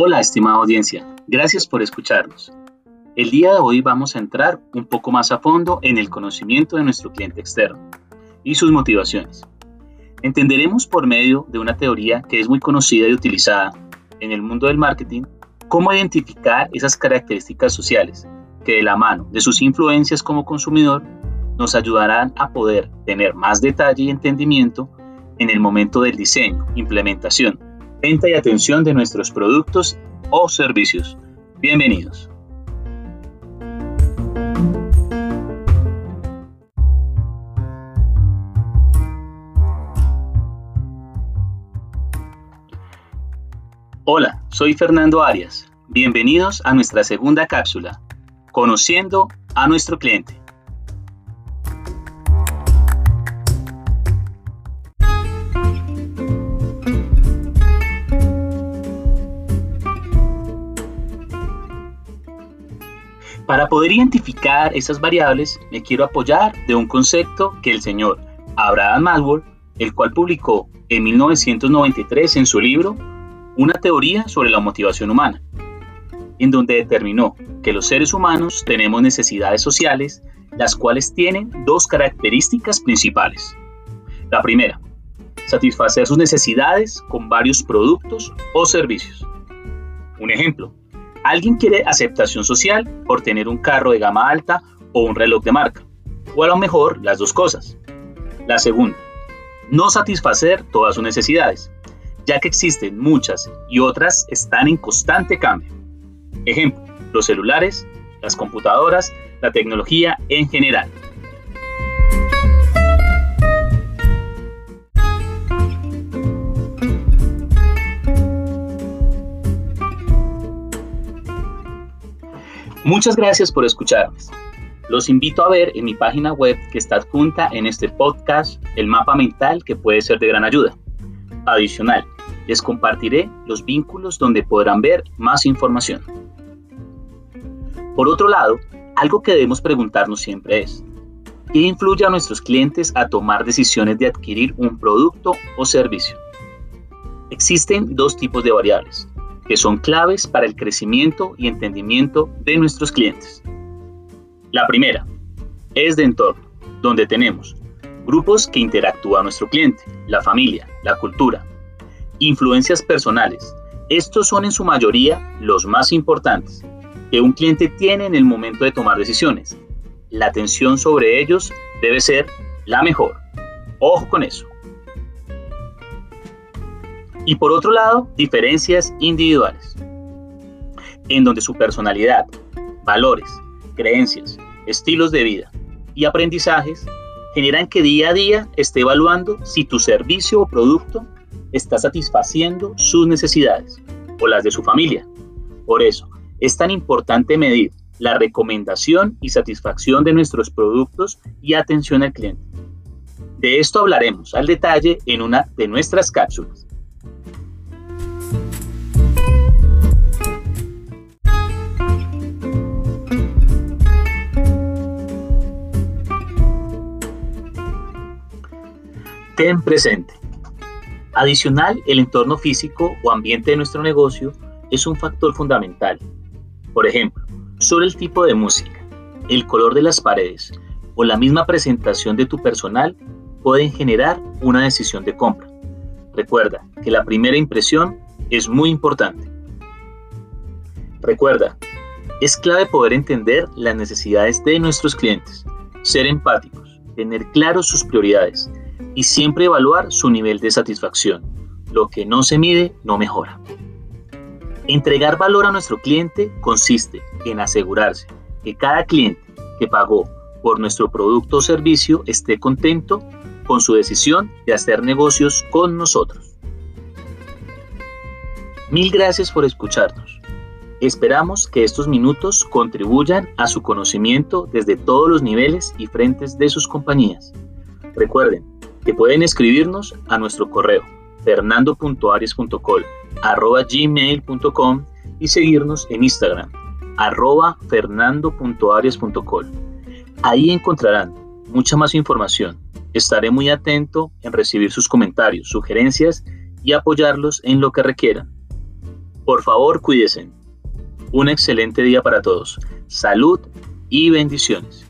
Hola, estimada audiencia. Gracias por escucharnos. El día de hoy vamos a entrar un poco más a fondo en el conocimiento de nuestro cliente externo y sus motivaciones. Entenderemos por medio de una teoría que es muy conocida y utilizada en el mundo del marketing cómo identificar esas características sociales que de la mano de sus influencias como consumidor nos ayudarán a poder tener más detalle y entendimiento en el momento del diseño, implementación, venta y atención de nuestros productos o servicios. Bienvenidos. Hola, soy Fernando Arias. Bienvenidos a nuestra segunda cápsula, Conociendo a nuestro cliente. Para poder identificar esas variables, me quiero apoyar de un concepto que el señor Abraham Maslow, el cual publicó en 1993 en su libro Una teoría sobre la motivación humana, en donde determinó que los seres humanos tenemos necesidades sociales, las cuales tienen dos características principales. La primera, satisfacer sus necesidades con varios productos o servicios. Un ejemplo, Alguien quiere aceptación social por tener un carro de gama alta o un reloj de marca, o a lo mejor las dos cosas. La segunda, no satisfacer todas sus necesidades, ya que existen muchas y otras están en constante cambio. Ejemplo, los celulares, las computadoras, la tecnología en general. Muchas gracias por escucharme. Los invito a ver en mi página web que está adjunta en este podcast el mapa mental que puede ser de gran ayuda. Adicional, les compartiré los vínculos donde podrán ver más información. Por otro lado, algo que debemos preguntarnos siempre es, ¿qué influye a nuestros clientes a tomar decisiones de adquirir un producto o servicio? Existen dos tipos de variables, que son claves para el crecimiento y entendimiento de nuestros clientes. La primera es de entorno, donde tenemos grupos que interactúan a nuestro cliente, la familia, la cultura, influencias personales. Estos son en su mayoría los más importantes que un cliente tiene en el momento de tomar decisiones. La atención sobre ellos debe ser la mejor. Ojo con eso. Y por otro lado, diferencias individuales, en donde su personalidad, valores, creencias, estilos de vida y aprendizajes generan que día a día esté evaluando si tu servicio o producto está satisfaciendo sus necesidades o las de su familia. Por eso, es tan importante medir la recomendación y satisfacción de nuestros productos y atención al cliente. De esto hablaremos al detalle en una de nuestras cápsulas. Ten presente. Adicional, el entorno físico o ambiente de nuestro negocio es un factor fundamental. Por ejemplo, solo el tipo de música, el color de las paredes o la misma presentación de tu personal pueden generar una decisión de compra. Recuerda que la primera impresión es muy importante. Recuerda, es clave poder entender las necesidades de nuestros clientes, ser empáticos, tener claros sus prioridades y siempre evaluar su nivel de satisfacción. Lo que no se mide no mejora. Entregar valor a nuestro cliente consiste en asegurarse que cada cliente que pagó por nuestro producto o servicio esté contento con su decisión de hacer negocios con nosotros. Mil gracias por escucharnos. Esperamos que estos minutos contribuyan a su conocimiento desde todos los niveles y frentes de sus compañías. Recuerden, que pueden escribirnos a nuestro correo fernando.arias.col@gmail.com y seguirnos en Instagram arroba fernando.arias.col. Ahí encontrarán mucha más información Estaré muy atento en recibir sus comentarios, sugerencias y apoyarlos en lo que requieran. Por favor, cuídense. Un excelente día para todos. Salud y bendiciones.